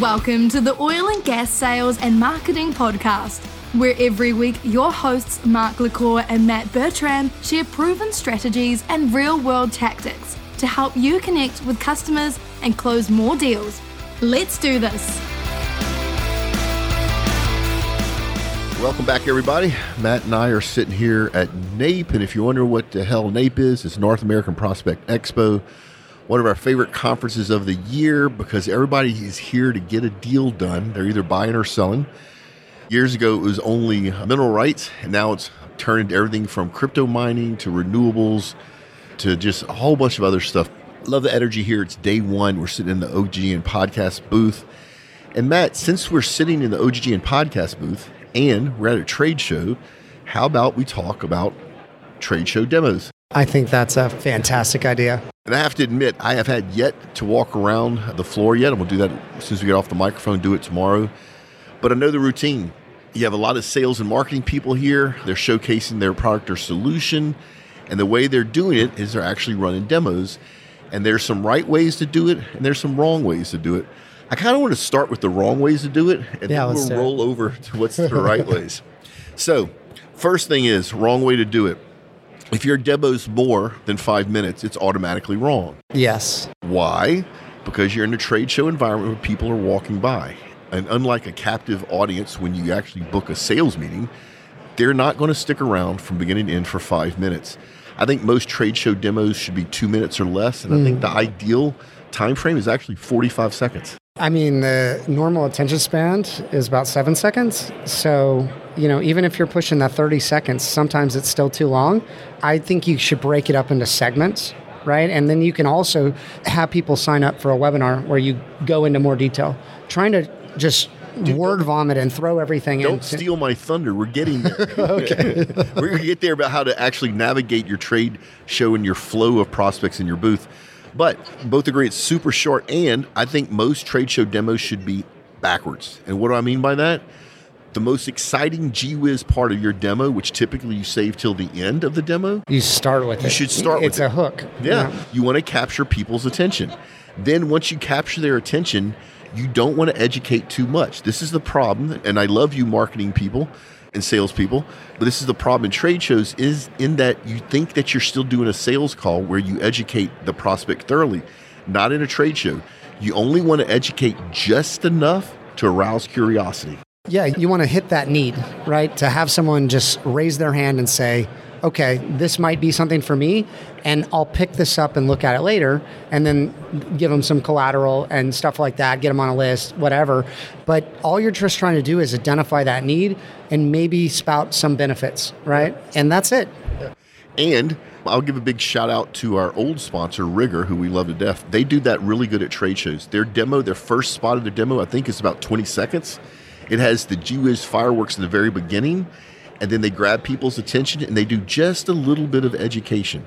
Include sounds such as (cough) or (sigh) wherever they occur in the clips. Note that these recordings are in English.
Welcome to the Oil and Gas Sales and Marketing Podcast, where every week your hosts Mark LaCour and Matt Bertram share proven strategies and real world tactics to help you connect with customers and close more deals. Let's do this. Welcome back, everybody. Matt and I are sitting here at NAPE, and if you wonder what the hell NAPE is, it's North American Prospect Expo, one of our favorite conferences of the year because everybody is here to get a deal done. They're either buying or selling. Years ago, it was only mineral rights, and now it's turned into everything from crypto mining to renewables to just a whole bunch of other stuff. Love the energy here. It's day one. We're sitting in the OGGN podcast booth. And Matt, since we're sitting in the OGGN podcast booth and we're at a trade show, how about we talk about trade show demos? I think that's a fantastic idea. And I have to admit, I have had yet to walk around the floor yet. And we'll do that as soon as we get off the microphone, do it tomorrow. But I know the routine. You have a lot of sales and marketing people here. They're showcasing their product or solution. And the way they're doing it is they're actually running demos. And there's some right ways to do it, and there's some wrong ways to do it. I kind of want to start with the wrong ways to do it, and Yeah, then we'll roll over to what's the right ways. So, first thing is wrong way to do it. If your demo's more than five minutes, it's automatically wrong. Yes. Why? Because you're in a trade show environment where people are walking by. And unlike a captive audience, when you actually book a sales meeting, they're not going to stick around from beginning to end for five minutes. I think most trade show demos should be two minutes or less, and I think the mm. ideal time frame is actually 45 seconds. I mean, the normal attention span is about seven seconds. So, you know, even if you're pushing that 30 seconds, sometimes it's still too long. I think you should break it up into segments, right? And then you can also have people sign up for a webinar where you go into more detail. Trying to just word vomit and throw everything in. Don't steal my thunder. We're getting (laughs) there. okay. (laughs) We're going to get there about how to actually navigate your trade show and your flow of prospects in your booth. But both agree it's super short, and I think most trade show demos should be backwards. And what do I mean by that? The most exciting gee whiz part of your demo, which typically you save till the end of the demo, You start with You it. should start with It's it. a hook. yeah. You want to capture people's attention. Then once you capture their attention, you don't want to educate too much. This is the problem, and I love you marketing people and salespeople, but this is the problem in trade shows is in that you think that you're still doing a sales call where you educate the prospect thoroughly. Not in a trade show. You only want to educate just enough to arouse curiosity. Yeah, you want to hit that need, right? To have someone just raise their hand and say, okay, this might be something for me, and I'll pick this up and look at it later, and then give them some collateral and stuff like that, get them on a list, whatever. But all you're just trying to do is identify that need and maybe spout some benefits, right? And that's it. And I'll give a big shout out to our old sponsor, Rigger, who we love to death. They do that really good at trade shows. Their demo, their first spot of the demo, I think is about 20 seconds. It has the Wiz fireworks in the very beginning, and then they grab people's attention and they do just a little bit of education.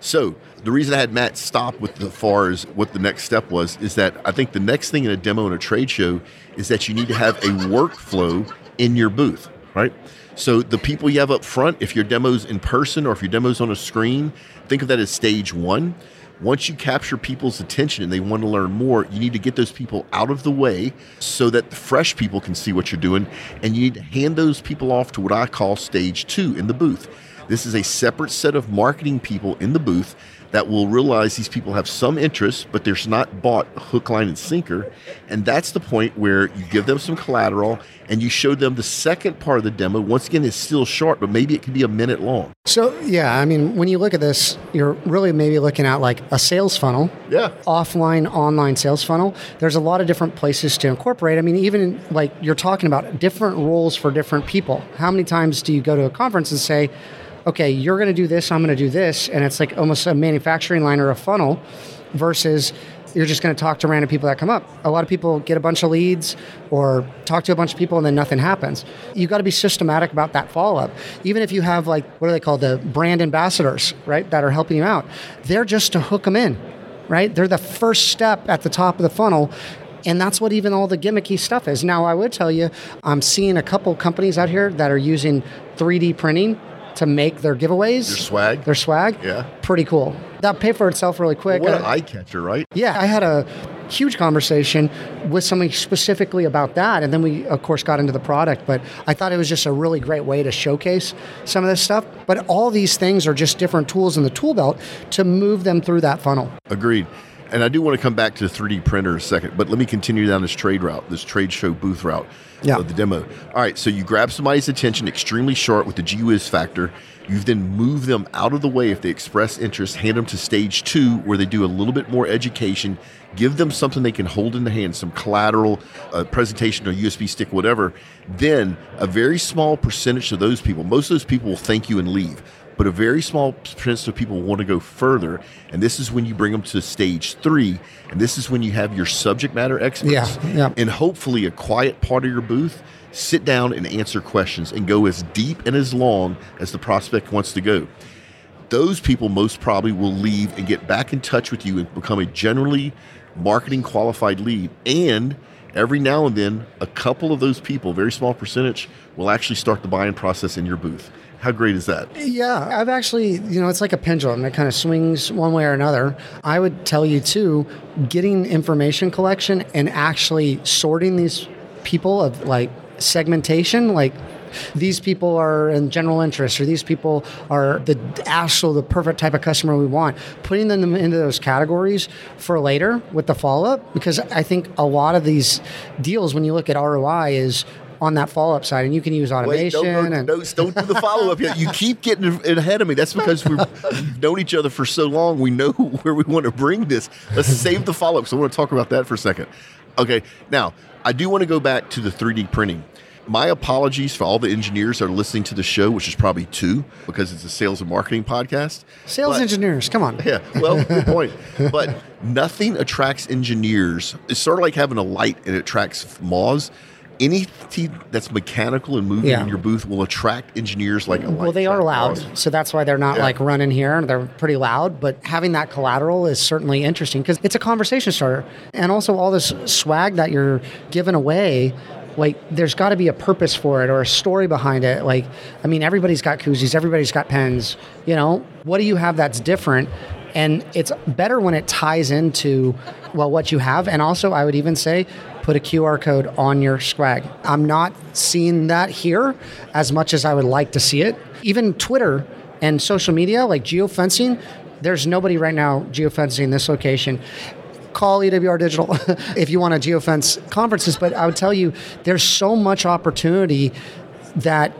So the reason I had Matt stop with the far as what the next step was is that I think the next thing in a demo and a trade show is that you need to have a workflow in your booth, right? So the people you have up front, if your demo's in person or if your demo's on a screen, think of that as stage one. Once you capture people's attention and they want to learn more, you need to get those people out of the way so that the fresh people can see what you're doing. And you need to hand those people off to what I call stage two in the booth. This is a separate set of marketing people in the booth that will realize these people have some interest, but they're not bought hook, line, and sinker. And that's the point where you give them some collateral and you show them the second part of the demo. Once again, it's still short, but maybe it can be a minute long. So, yeah, I mean, when you look at this, you're really maybe looking at like a sales funnel. Yeah. offline online sales funnel there's a lot of different places to incorporate i mean even like you're talking about different roles for different people how many times do you go to a conference and say okay you're going to do this i'm going to do this and it's like almost a manufacturing line or a funnel versus you're just going to talk to random people that come up. A lot of people get a bunch of leads or talk to a bunch of people and then nothing happens. You've got to be systematic about that follow up. Even if you have like what are they called the brand ambassadors, right, that are helping you out. They're just to hook them in, right? They're the first step at the top of the funnel. And that's what even all the gimmicky stuff is. Now, I would tell you, I'm seeing a couple companies out here that are using 3D printing to make their giveaways. Their swag? Their swag. Yeah. Pretty cool. That pay for itself really quick. What Uh, an eye catcher, right? yeah, I had a huge conversation with something specifically about that. And then we, of course, got into the product. But I thought it was just a really great way to showcase some of this stuff. But all these things are just different tools in the tool belt to move them through that funnel. Agreed. And I do want to come back to the 3D printer a second, but let me continue down this trade route, this trade show booth route Yeah. of the demo. All right, so you grab somebody's attention extremely short with the GWiz factor. You've then moved them out of the way if they express interest, hand them to stage two where they do a little bit more education, give them something they can hold in the hand, some collateral, a presentation, or USB stick, whatever. Then a very small percentage of those people, most of those people will thank you and leave but a very small percentage of people want to go further. And this is when you bring them to stage three. And this is when you have your subject matter experts Yeah, yeah. and hopefully a quiet part of your booth. Sit down and answer questions and go as deep and as long as the prospect wants to go. Those people most probably will leave and get back in touch with you and become a generally marketing qualified lead. And every now and then, a couple of those people, very small percentage, will actually start the buying process in your booth. How great is that? Yeah, I've actually, you know, it's like a pendulum. that kind of swings one way or another. I would tell you too, getting information collection and actually sorting these people of like segmentation, like these people are in general interest or these people are the actual the perfect type of customer we want putting them into those categories for later with the follow-up because i think a lot of these deals when you look at roi is on that follow-up side and you can use Wait, automation don't, and don't, don't do the follow up yet. You keep getting ahead of me. That's because we've we've known each other for so long. We know (laughs) where we want to bring this. Let's save the follow up. So I want to talk about that for a second. Okay, now I do want to go back to the 3D printing. My apologies for all the engineers that are listening to the show, which is probably two because it's a sales and marketing podcast. Sales But- engineers, come on. Yeah, well, good point. But nothing attracts engineers. It's sort of like having a light and it attracts moths. Anything that's mechanical and moving Yeah. in your booth will attract engineers like a. Well, they are loud, moths. so that's why they're not Yeah. like running here. They're pretty loud, but having that collateral is certainly interesting because it's a conversation starter. And also, all this swag that you're giving away, like, there's got to be a purpose for it or a story behind it. Like, I mean, everybody's got koozies, everybody's got pens. You know, what do you have that's different? And it's better when it ties into, well, what you have. And also, I would even say, put a QR code on your swag. I'm not seeing that here as much as I would like to see it. Even Twitter and social media, like geofencing, there's nobody right now geofencing this location. Call EWR Digital (laughs) if you want to geofence conferences, but I would tell you there's so much opportunity that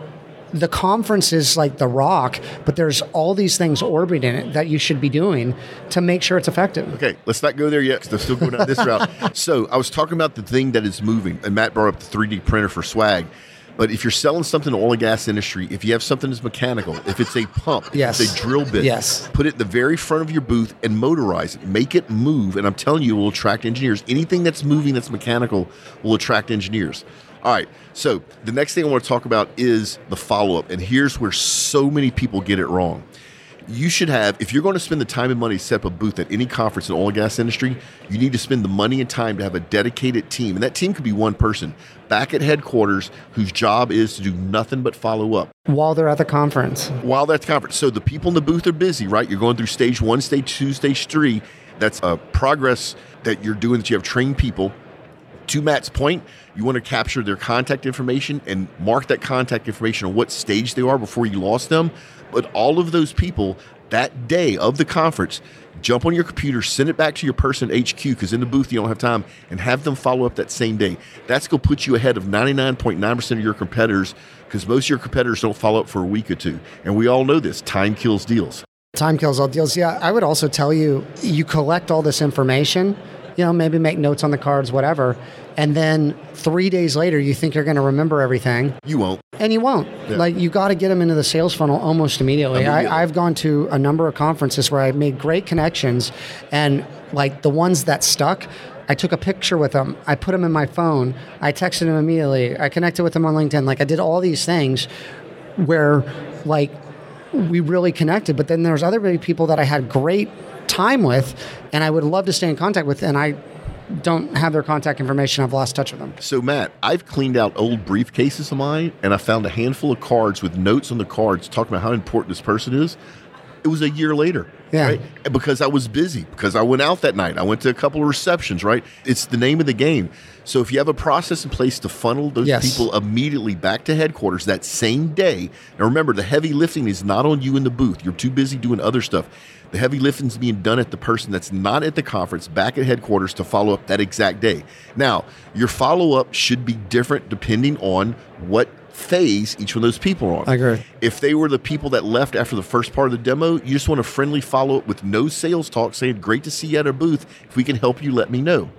the conference is like the rock, but there's all these things orbiting it that you should be doing to make sure it's effective. Okay, let's not go there yet because I'm still going down this route. (laughs) So I was talking about the thing that is moving, and Matt brought up the 3D printer for swag. But if you're selling something in the oil and gas industry, if you have something that's mechanical, if it's a pump, Yes. if it's a drill bit, Yes. put it in the very front of your booth and motorize it. Make it move. And I'm telling you, it will attract engineers. Anything that's moving that's mechanical will attract engineers. All right. So the next thing I want to talk about is the follow up. And here's where so many people get it wrong you should have if you're going to spend the time and money to set up a booth at any conference in the oil and gas industry you need to spend the money and time to have a dedicated team and that team could be one person back at headquarters whose job is to do nothing but follow up While they're at the conference. while that's conference so the people in the booth are busy right you're going through stage one stage two stage three that's a progress that you're doing that you have trained people to Matt's point, you want to capture their contact information and mark that contact information on what stage they are before you lost them. But all of those people that day of the conference, jump on your computer, send it back to your person HQ because in the booth you don't have time, and have them follow up that same day. That's going to put you ahead of 99.9% of your competitors because most of your competitors don't follow up for a week or two. And we all know this time kills deals. Time kills all deals. Yeah, I would also tell you, you collect all this information, you know, maybe make notes on the cards, whatever, and then three days later, you think you're going to remember everything, You won't. and you won't. Yeah. Like, you got to get them into the sales funnel almost immediately. Immediately. I, I've gone to a number of conferences where I've made great connections, and like the ones that stuck, I took a picture with them. I put them in my phone. I texted them immediately. I connected with them on LinkedIn. Like, I did all these things where, like, we really connected. But then there's other people that I had great time with, and I would love to stay in contact with, and I don't have their contact information. I've lost touch with them. So, Matt, I've cleaned out old briefcases of mine and I found a handful of cards with notes on the cards talking about how important this person is. It was a year later. Yeah. Because I was busy, because I went out that night. I went to a couple of receptions, right? It's the name of the game. So if you have a process in place to funnel those Yes. people immediately back to headquarters that same day, now remember, the heavy lifting is not on you in the booth. You're too busy doing other stuff. The heavy lifting is being done at the person that's not at the conference, back at headquarters to follow up that exact day. Now, your follow up should be different depending on what phase each one of those people are on. I agree. If they were the people that left after the first part of the demo, you just want a friendly follow up with no sales talk saying, Great to see you at our booth. If we can help you, let me know.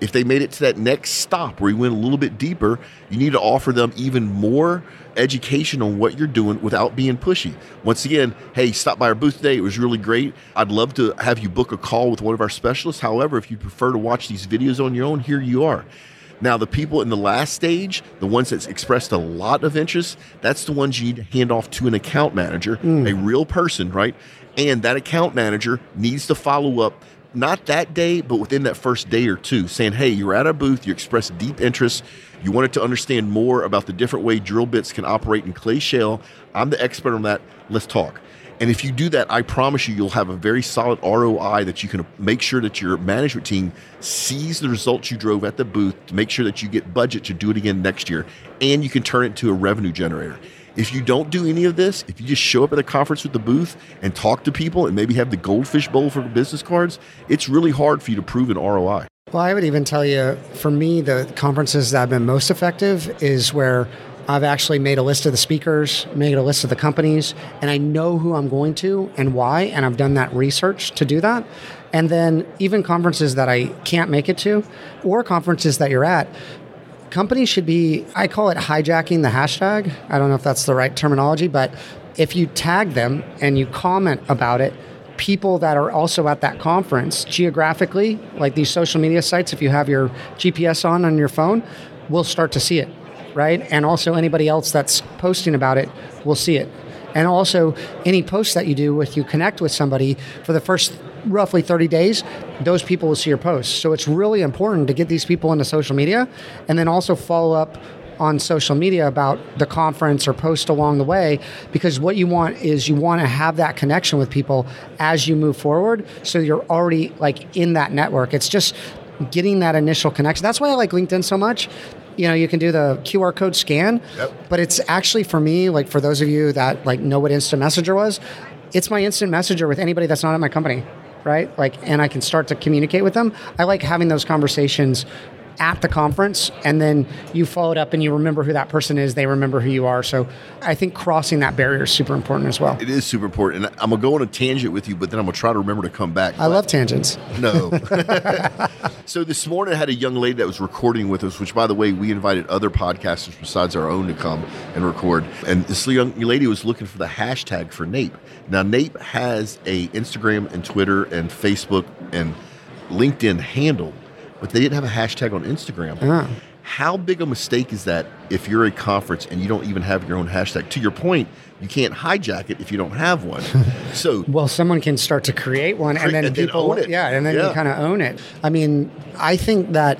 If they made it to that next stop where you went a little bit deeper, you need to offer them even more education on what you're doing without being pushy. Once again, hey, stop by our booth today. It was really great. I'd love to have you book a call with one of our specialists. However, if you prefer to watch these videos on your own, here you are. Now, the people in the last stage, the ones that's expressed a lot of interest, that's the ones you need to hand off to an account manager, mm. a real person, right? And that account manager needs to follow up not that day, but within that first day or two, saying, hey, you're at our booth, you expressed deep interest, you wanted to understand more about the different way drill bits can operate in clay shale. I'm the expert on that. Let's talk. And if you do that, I promise you, you'll have a very solid ROI that you can make sure that your management team sees the results you drove at the booth to make sure that you get budget to do it again next year. And you can turn it into a revenue generator. If you don't do any of this, if you just show up at a conference with the booth and talk to people and maybe have the goldfish bowl for business cards, it's really hard for you to prove an ROI. Well, I would even tell you, for me, the conferences that have been most effective is where I've actually made a list of the speakers, made a list of the companies, and I know who I'm going to and why, and I've done that research to do that. And then even conferences that I can't make it to, or conferences that you're at, companies should be, I call it hijacking the hashtag. I don't know if that's the right terminology, but if you tag them and you comment about it, people that are also at that conference geographically, like these social media sites, if you have your GPS on on your phone, will start to see it, right? And also anybody else that's posting about it will see it. And also any post that you do if you connect with somebody for the first roughly 30 days, those people will see your posts. So it's really important to get these people into social media and then also follow up on social media about the conference or post along the way because what you want is you want to have that connection with people as you move forward so you're already like in that network it's just getting that initial connection that's why i like linkedin so much you know you can do the qr code scan Yep. but it's actually for me like for those of you that like know what instant messenger was it's my instant messenger with anybody that's not at my company right? Like and i can start to communicate with them. I like having those conversations at the conference and then you follow it up and you remember who that person is they remember who you are so i think crossing that barrier is super important as well It is super important. And I'm going to go on a tangent with you, but then I'm going to try to remember to come back. i love tangents No. (laughs) so this morning I had a young lady that was recording with us, which by the way, we invited other podcasters besides our own to come and record. And this young lady was looking for the hashtag for NAPE. Now NAPE has a Instagram and Twitter and Facebook and LinkedIn handle, but they didn't have a hashtag on Instagram. Ah. How big a mistake is that if you're a conference and you don't even have your own hashtag? To your point, you can't hijack it if you don't have one. (laughs) so well someone can start to create one and then and then people own it. yeah and then Yeah. you kind of own it i mean i think that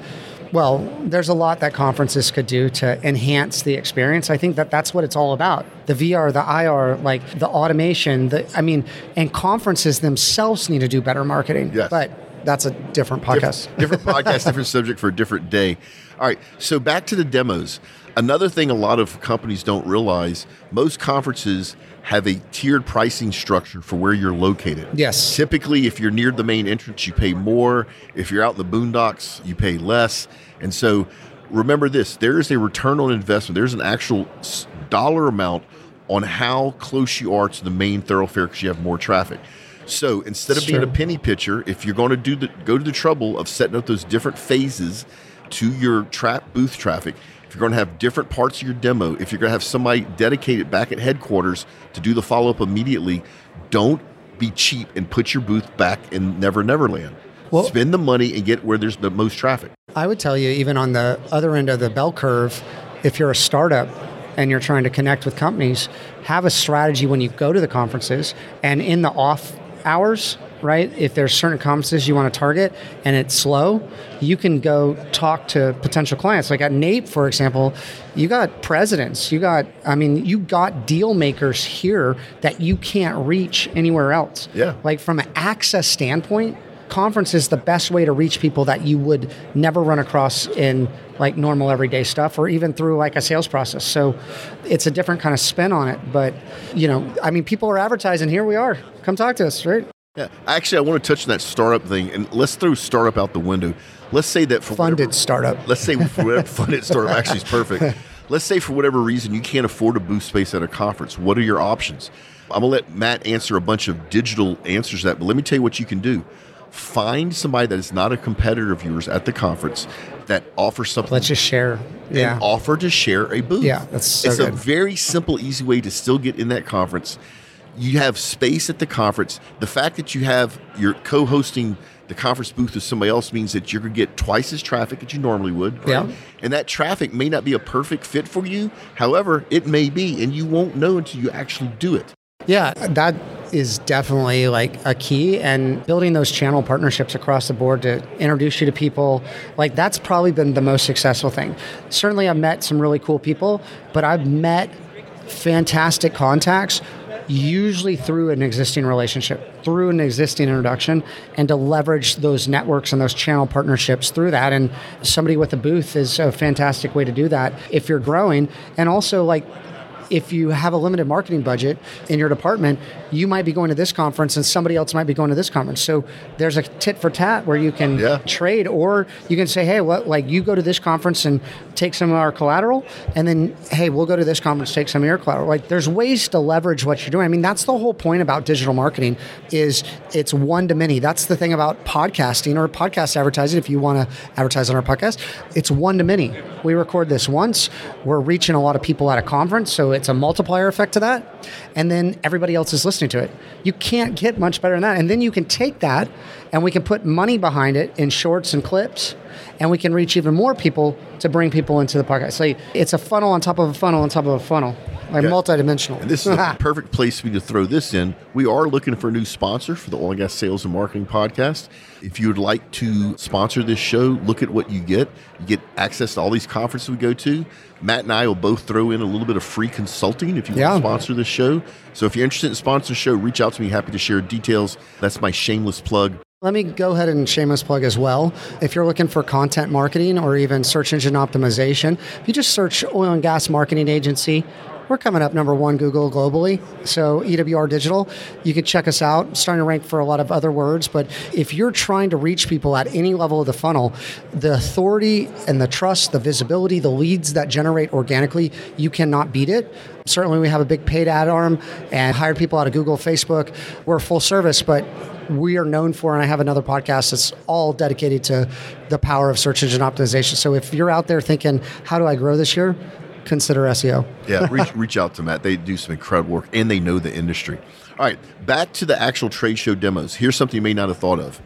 well there's a lot that conferences could do to enhance the experience i think that that's what it's all about the vr the ir like the automation the i mean and conferences themselves need to do better marketing Yes. but that's a different podcast (laughs) different podcast, different subject for a different day. All right, so back to the demos. Another thing a lot of companies don't realize most conferences have a tiered pricing structure for where you're located. Yes. Typically, if you're near the main entrance, you pay more. If you're out in the boondocks, you pay less. And so remember this there is a return on investment, there's an actual dollar amount on how close you are to the main thoroughfare because you have more traffic. So instead of It's being a penny pitcher, if you're going to do the go to the trouble of setting up those different phases to your trap booth traffic, if you're going to have different parts of your demo, if you're going to have somebody dedicated back at headquarters to do the follow up immediately, don't be cheap and put your booth back in Never Never Land. Well- Spend the money and get where there's the most traffic. I would tell you, even on the other end of the bell curve, if you're a startup and you're trying to connect with companies, have a strategy when you go to the conferences and in the off hours right? If there's certain conferences you want to target and it's slow, you can go talk to potential clients. Like at NAPE, for example, you got presidents, you got, I mean, you got deal makers here that you can't reach anywhere else. Yeah. Like from an access standpoint, conference is the best way to reach people that you would never run across in like normal everyday stuff or even through like a sales process. So it's a different kind of spin on it. But, you know, I mean, people are advertising. Here we are. Come talk to us, right? Yeah. Actually, I want to touch on that startup thing, and let's throw startup out the window. Let's say that for Funded whatever- startup. Let's say for whatever funded startup actually is perfect. (laughs) Let's say for whatever reason you can't afford a booth space at a conference. What are your options? I'm gonna let Matt answer a bunch of digital answers to that, but let me tell you what you can do. Find somebody that is not a competitor of yours at the conference that offers something Let's just share. Yeah. and offer to share a booth. Yeah, that's so it's a very simple, easy way to still get in that conference. You have space at the conference. The fact that you have you're co-hosting the conference booth with somebody else means that you're going to get twice as traffic that you normally would. right? Yeah. And that traffic may not be a perfect fit for you. However, it may be, and you won't know until you actually do it. Yeah, that is definitely like a key and building those channel partnerships across the board to introduce you to people. Like that's probably been the most successful thing. Certainly I've met some really cool people, but I've met fantastic contacts usually through an existing relationship, through an existing introduction and to leverage those networks and those channel partnerships through that and somebody with a booth is a fantastic way to do that if you're growing and also like if you have a limited marketing budget in your department, you might be going to this conference and somebody else might be going to this conference. So there's a tit for tat where you can Yeah. trade, or you can say, hey, what, like you go to this conference and take some of our collateral, and then hey, we'll go to this conference, take some of your collateral. Like there's ways to leverage what you're doing. I mean, that's the whole point about digital marketing is it's one to many. That's the thing about podcasting or podcast advertising. If you want to advertise on our podcast, it's one to many. We record this once. We're reaching a lot of people at a conference, so it's a multiplier effect to that. And then everybody else is listening to it. You can't get much better than that. And then you can take that and we can put money behind it in shorts and clips and we can reach even more people to bring people into the podcast. So it's a funnel on top of a funnel on top of a funnel, like Yeah. multidimensional. And this is a (laughs) perfect place for me to throw this in. We are looking for a new sponsor for the Oil and Gas Sales and Marketing Podcast. If you would like to sponsor this show, look at what you get. You get access to all these conferences we go to. Matt and I will both throw in a little bit of free consulting if you Yeah. want to sponsor this show. So if you're interested in sponsoring the show, reach out to me. Happy to share details. That's my shameless plug. Let me go ahead and shameless plug as well. If you're looking for content marketing or even search engine optimization, if you just search oil and gas marketing agency, we're coming up number one Google globally. So EWR Digital, you can check us out. Starting to rank for a lot of other words, but if you're trying to reach people at any level of the funnel, the authority and the trust, the visibility, the leads that generate organically, you cannot beat it. Certainly, we have a big paid ad arm and hire people out of Google, Facebook. We're full service, but we are known for, and I have another podcast that's all dedicated to the power of search engine optimization. So if you're out there thinking, how do I grow this year? Consider SEO. Yeah, (laughs) reach, reach out to Matt. They do some incredible work and they know the industry. All right, back to the actual trade show demos. Here's something you may not have thought of.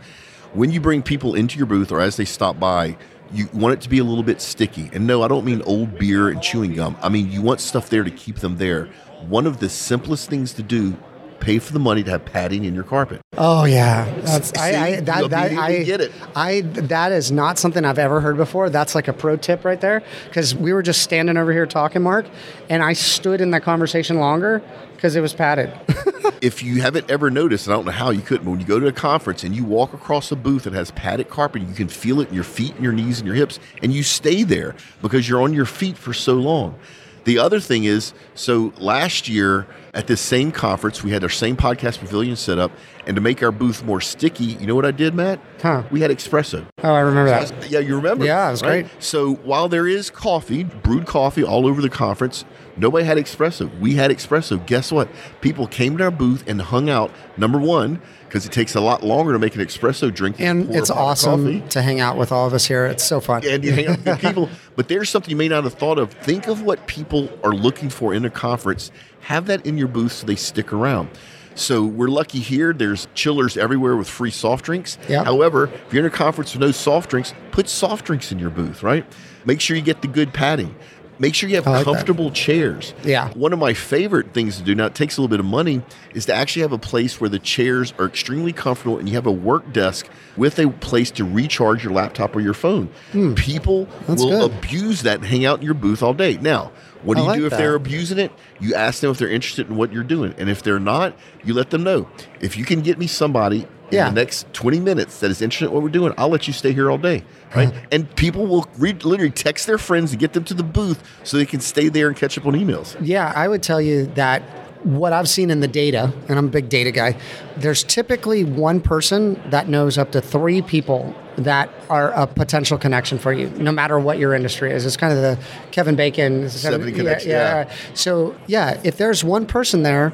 When you bring people into your booth or as they stop by, you want it to be a little bit sticky. And no, I don't mean old beer and chewing gum. I mean, you want stuff there to keep them there. One of the simplest things to do, pay for the money to have padding in your carpet. Oh yeah, that's See, I, I that, that I get it. I that is not something I've ever heard before. That's like a pro tip right there because we were just standing over here talking, Mark, and I stood in that conversation longer because it was padded. (laughs) if you haven't ever noticed, and I don't know how you couldn't, but when you go to a conference and you walk across a booth that has padded carpet, you can feel it in your feet and your knees and your hips, and you stay there because you're on your feet for so long. The other thing is, so last year at this same conference, we had our same podcast pavilion set up, and to make our booth more sticky, you know what I did, Matt? Huh. We had espresso. oh, I remember that. Yeah, you remember? Yeah, it was great. So while there is coffee, brewed coffee all over the conference, nobody had espresso. We had espresso. Guess what? People came to our booth and hung out. Number one, because it takes a lot longer to make an espresso drink. And it's awesome to hang out with all of us here. It's so fun. And you hang out with (laughs) people. But there's something you may not have thought of. Think of what people are looking for in a conference. Have that in your booth so they stick around. So we're lucky here. There's chillers everywhere with free soft drinks. Yep. However, if you're in a conference with no soft drinks, put soft drinks in your booth, right? Make sure you get the good padding. Make sure you have like that. comfortable chairs. Yeah. One of my favorite things to do, now it takes a little bit of money, is to actually have a place where the chairs are extremely comfortable and you have a work desk with a place to recharge your laptop or your phone. People Hmm. That's will good. abuse that and hang out in your booth all day. Now, what do I you like do if that. they're abusing it? You ask them if they're interested in what you're doing. And if they're not, you let them know. If you can get me somebody Yeah. the next 20 minutes that is interested in what we're doing, I'll let you stay here all day. Right? Uh-huh. and people will re- literally text their friends to get them to the booth so they can stay there and catch up on emails. Yeah, I would tell you that what I've seen in the data, and I'm a big data guy, there's typically one person that knows up to three people that are a potential connection for you, no matter what your industry is. It's kind of the Kevin Bacon 70 yeah, connection, Yeah. yeah. So, yeah, if there's one person there,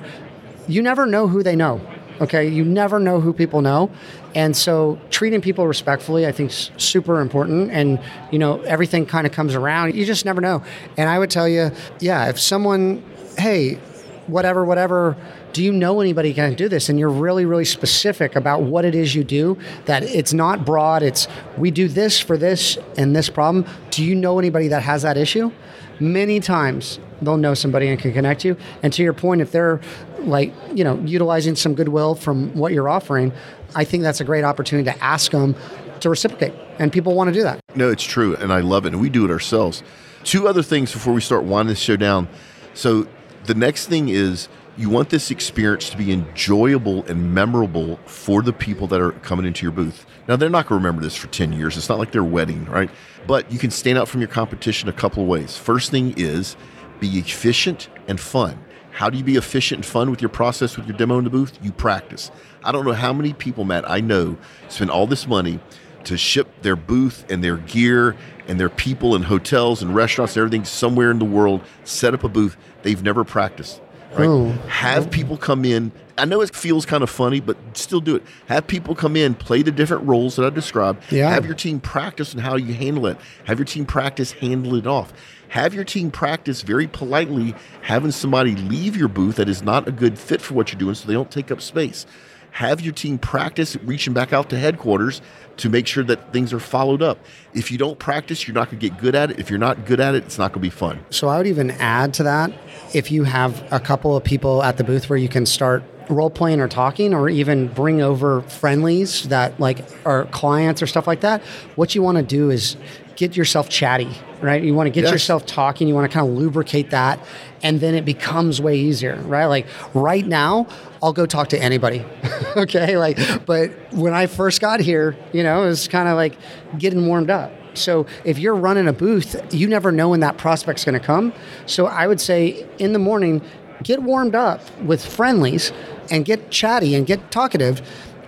you never know who they know. Okay, you never know who people know, and so treating people respectfully, I think, is super important. And you know, everything kind of comes around. You just never know. And I would tell you, yeah, if someone, hey, whatever, whatever, do you know anybody can do this? And you're really, really specific about what it is you do. That it's not broad. It's we do this for this and this problem. Do you know anybody that has that issue? Many times they'll know somebody and can connect you. And to your point, if they're like, you know, utilizing some goodwill from what you're offering, I think that's a great opportunity to ask them to reciprocate. And people want to do that. No, it's true, and I love it, and we do it ourselves. Two other things before we start winding this show down. So, the next thing is you want this experience to be enjoyable and memorable for the people that are coming into your booth. Now, they're not going to remember this for 10 years. It's not like their wedding, right? But you can stand out from your competition a couple of ways. First thing is be efficient and fun. How do you be efficient and fun with your process with your demo in the booth? You practice. I don't know how many people, Matt, I know spend all this money to ship their booth and their gear and their people and hotels and restaurants and everything somewhere in the world, set up a booth. They've never practiced. Right? Oh. Have people come in. I know it feels kind of funny, but still do it. Have people come in, play the different roles that I described. Yeah. Have your team practice on how you handle it. Have your team practice handle it off. Have your team practice very politely having somebody leave your booth that is not a good fit for what you're doing so they don't take up space. Have your team practice reaching back out to headquarters to make sure that things are followed up. If you don't practice, you're not going to get good at it. If you're not good at it, it's not going to be fun. So I would even add to that if you have a couple of people at the booth where you can start role playing or talking or even bring over friendlies that like are clients or stuff like that what you want to do is get yourself chatty right you want to get Yes. yourself talking you want to kind of lubricate that and then it becomes way easier right like right now i'll go talk to anybody (laughs) okay like but when i first got here you know it was kind of like getting warmed up so if you're running a booth, you never know when that prospect's going to come. So I would say in the morning, get warmed up with friendlies and get chatty and get talkative.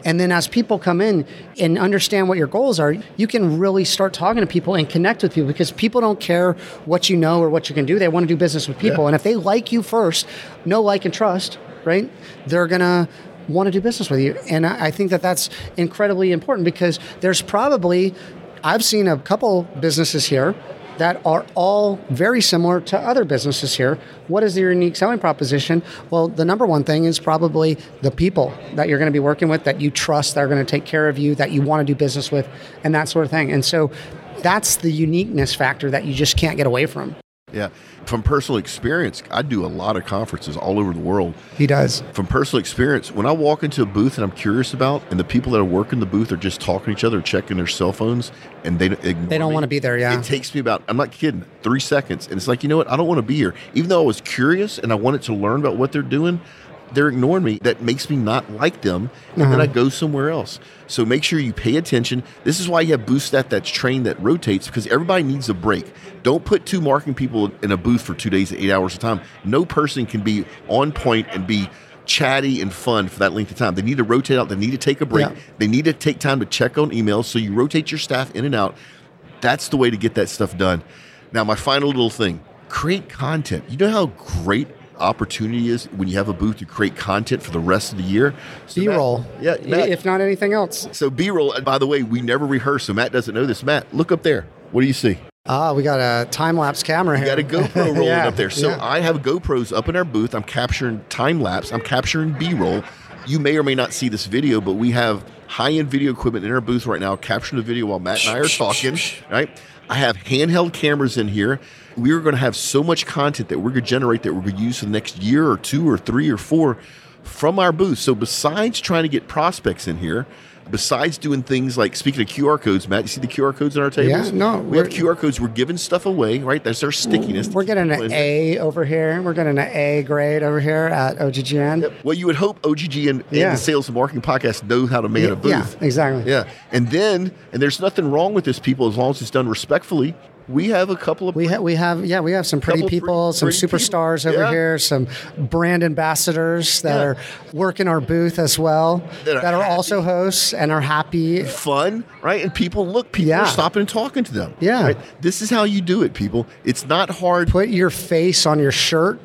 And then as people come in and understand what your goals are, you can really start talking to people and connect with people because people don't care what you know or what you can do. They want to do business with people. And if they like you first, know, like, and trust, right? They're going to want to do business with you. And I I think that that's incredibly important because there's probably I've seen a couple businesses here that are all very similar to other businesses here. What is the unique selling proposition? Well, the number one thing is probably the people that you're going to be working with that you trust, that are going to take care of you, that you want to do business with, and that sort of thing. And so that's the uniqueness factor that you just can't get away from. Yeah. From personal experience, I do a lot of conferences all over the world. He does. From personal experience, when I walk into a booth that I'm curious about, and the people that are working the booth are just talking to each other, checking their cell phones, and they They don't wanna be there, yeah. It takes me about, I'm not kidding, three seconds. And it's like, you know what? I don't want to be here. Even though I was curious and I wanted to learn about what they're doing, they're ignoring me. That makes me not like them. And then I uh-huh. go somewhere else. So make sure you pay attention. This is why you have booth staff that's trained that rotates because everybody needs a break. Don't put two marketing people in a booth for two days, eight hours a time. No person can be on point and be chatty and fun for that length of time. They need to rotate out. They need to take a break. Yeah. They need to take time to check on emails. So you rotate your staff in and out. That's the way to get that stuff done. Now, my final little thing create content. You know how great opportunity is when you have a booth to create content for the rest of the year? So B roll. Yeah. Matt- If not anything else. so B roll, by the way, we never rehearse, so Matt doesn't know this. Matt, look up there. What do you see? Ah, we got a time lapse camera here. You got a (laughs) GoPro rolling Yeah, up there. So yeah. I have GoPros up in our booth. I'm capturing time lapse. I'm capturing B roll. You may or may not see this video, but we have high end video equipment in our booth right now, capturing the video while Matt and I are talking. (laughs) Right. I have handheld cameras in here. We are going to have so much content that we're going to generate that we're going to use for the next year or two or three or four from our booth. So besides trying to get prospects in here, besides doing things like speaking of QR codes, Matt, you see the QR codes on our tables? Yeah, no, we have QR codes. We're giving stuff away, right? That's our stickiness. We're getting an. A over here. We're getting an A grade over here at OGGN. Yep. Well, you would hope OGGN, and the Sales and Marketing Podcast know how to man a booth. Yeah, exactly. Yeah, and then and there's nothing wrong with this, people, as long as it's done respectfully. We have a couple of We have, we have, yeah, we have some pretty people, pretty- some pretty people. superstars over Yeah. here, some brand ambassadors that Yeah. are working our booth as well, That are that are also hosts and are happy. fun, right? And people look, people Yeah. are stopping and talking to them. Yeah. right? This is how you do it, people. It's not hard. Put your face on your shirt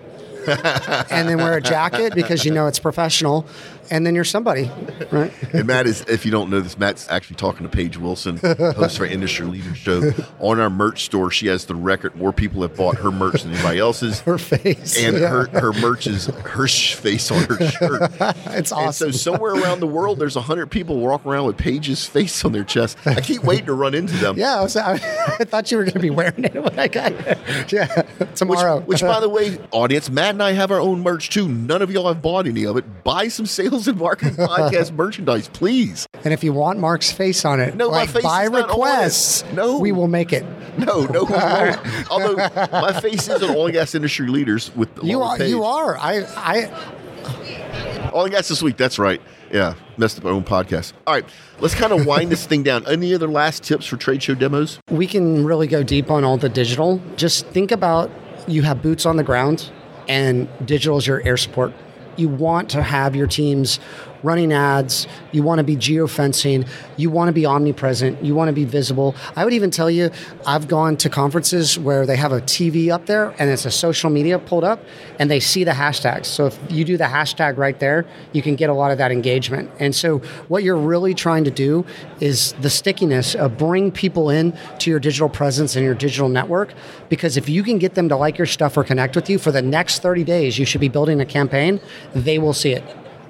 (laughs) and then wear a jacket because you know it's professional, and then you're somebody, right? And Matt is, if you don't know this, Matt's actually talking to Paige Wilson, host of our Industry Leader Show. On our merch store, she has the record. More people have bought her merch than anybody else's. Her face. and yeah. her, her merch is her sh- face on her shirt. (laughs) It's And so somewhere around the world, there's hundred people walking around with Paige's face on their chest. I keep waiting to run into them. Yeah, I, was, I, I thought you were going to be wearing it when I got here. Yeah, Which, tomorrow. which, by the way, audience, Matt and I have our own merch too. None of y'all have bought any of it. Buy some sales and marketing (laughs) podcast merchandise, please. and if you want Mark's face on it, No, my face by is not on it. request, No. we will make it. No, no. (laughs) Although my face is on oil and gas industry leaders with You are. with You are. I. I. Oil and gas this week. That's right. Yeah, messed up my own podcast. All right, let's kind of (laughs) wind this thing down. Any other last tips for trade show demos? We can really go deep on all the digital. Just think about you have boots on the ground, and digital is your air support. You want to have your teams running ads. You want to be geofencing. You want to be omnipresent. You want to be visible. I would even tell you, I've gone to conferences where they have a TV up there and it's a social media pulled up and they see the hashtags. So if you do the hashtag right there, you can get a lot of that engagement. And so what you're really trying to do is the stickiness of bring people in to your digital presence and your digital network. Because if you can get them to like your stuff or connect with you for the next 30 days, you should be building a campaign, they will see it.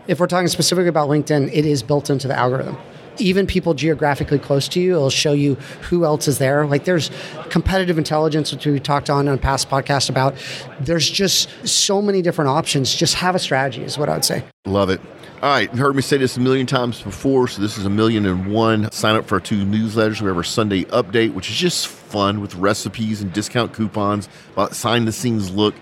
If we're talking specifically about LinkedIn, it is built into the algorithm. Even people geographically close to you, it'll show you who else is there. Like there's competitive intelligence, which we talked on on past podcasts about. There's just so many different options. Just have a strategy, is what I would say. Love it. All right, you heard me say this a million times before, so this is a million and one. Sign up for our two newsletters. We have our Sunday update, which is just fun with recipes and discount coupons, about sign the scenes look,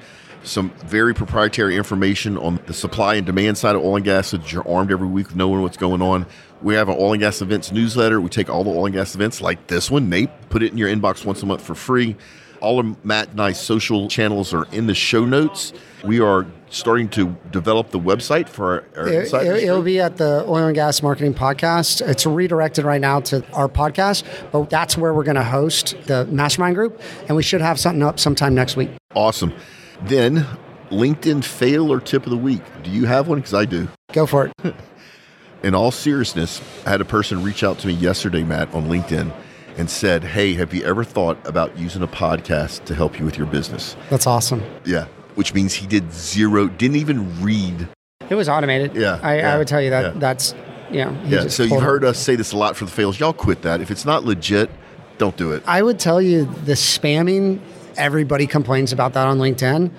some very proprietary information on the supply and demand side of oil and gas so that you're armed every week knowing what's going on. We have an oil and gas events newsletter. We take all the oil and gas events like this one, NAPE, put it in your inbox once a month for free. All of Matt and I's social channels are in the show notes. We are starting to develop the website for our, our It, will group. be at the Oil and Gas Marketing Podcast. It's redirected right now to our podcast, but that's where we're going to host the mastermind group, and we should have something up sometime next week. Awesome. Then, LinkedIn fail or tip of the week. Do you have one? Because I do. Go for it. (laughs) In all seriousness, I had a person reach out to me yesterday, Matt, on LinkedIn and said, Hey, have you ever thought about using a podcast to help you with your business? That's awesome. Yeah. Which means he did zero, didn't even read. It was automated. Yeah, I, yeah, I would tell you that yeah. that's yeah. he Yeah. So you've it. heard us say this a lot for the fails. Y'all quit that. If it's not legit, don't do it. I would tell you the spamming. Everybody complains about that on LinkedIn.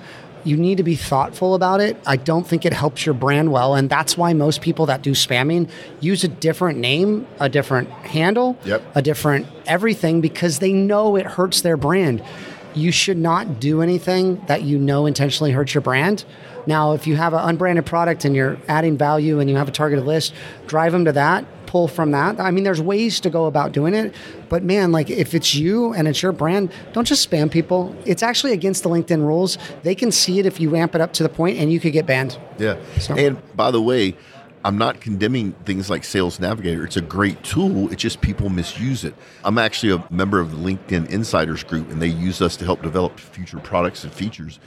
You need to be thoughtful about it. I don't think it helps your brand well, and that's why most people that do spamming use a different name, a different handle, Yep. a different everything because they know it hurts their brand. You should not do anything that you know intentionally hurts your brand. Now, if you have an unbranded product and you're adding value and you have a targeted list, drive them to that, pull from that. I mean, there's ways to go about doing it, but man, like if it's you and it's your brand, don't just spam people. It's actually against the LinkedIn rules. They can see it if you ramp it up to the point and you could get banned. Yeah. So- And by the way, I'm not condemning things like Sales Navigator. It's a great tool. It's just people misuse it. I'm actually a member of the LinkedIn Insiders Group, and they use us to help develop future products and features.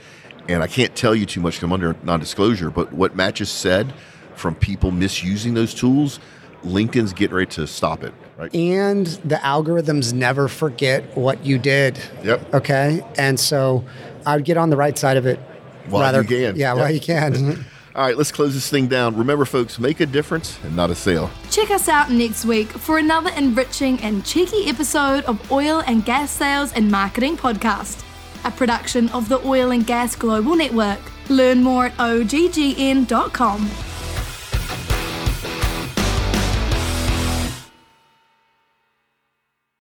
And I can't tell you too much I'm under non-disclosure, but what Matt just said from people misusing those tools, LinkedIn's getting ready to stop it. Right? And the algorithms never forget what you did. Yep. Okay. And so I'd get on the right side of it. While you can. Yeah, Yep. while you can. All (laughs) (laughs) All right, let's close this thing down. Remember, folks, make a difference and not a sale. Check us out next week for another enriching and cheeky episode of Oil and Gas Sales and Marketing Podcast, a production of the Oil and Gas Global Network. Learn more at oggn.com.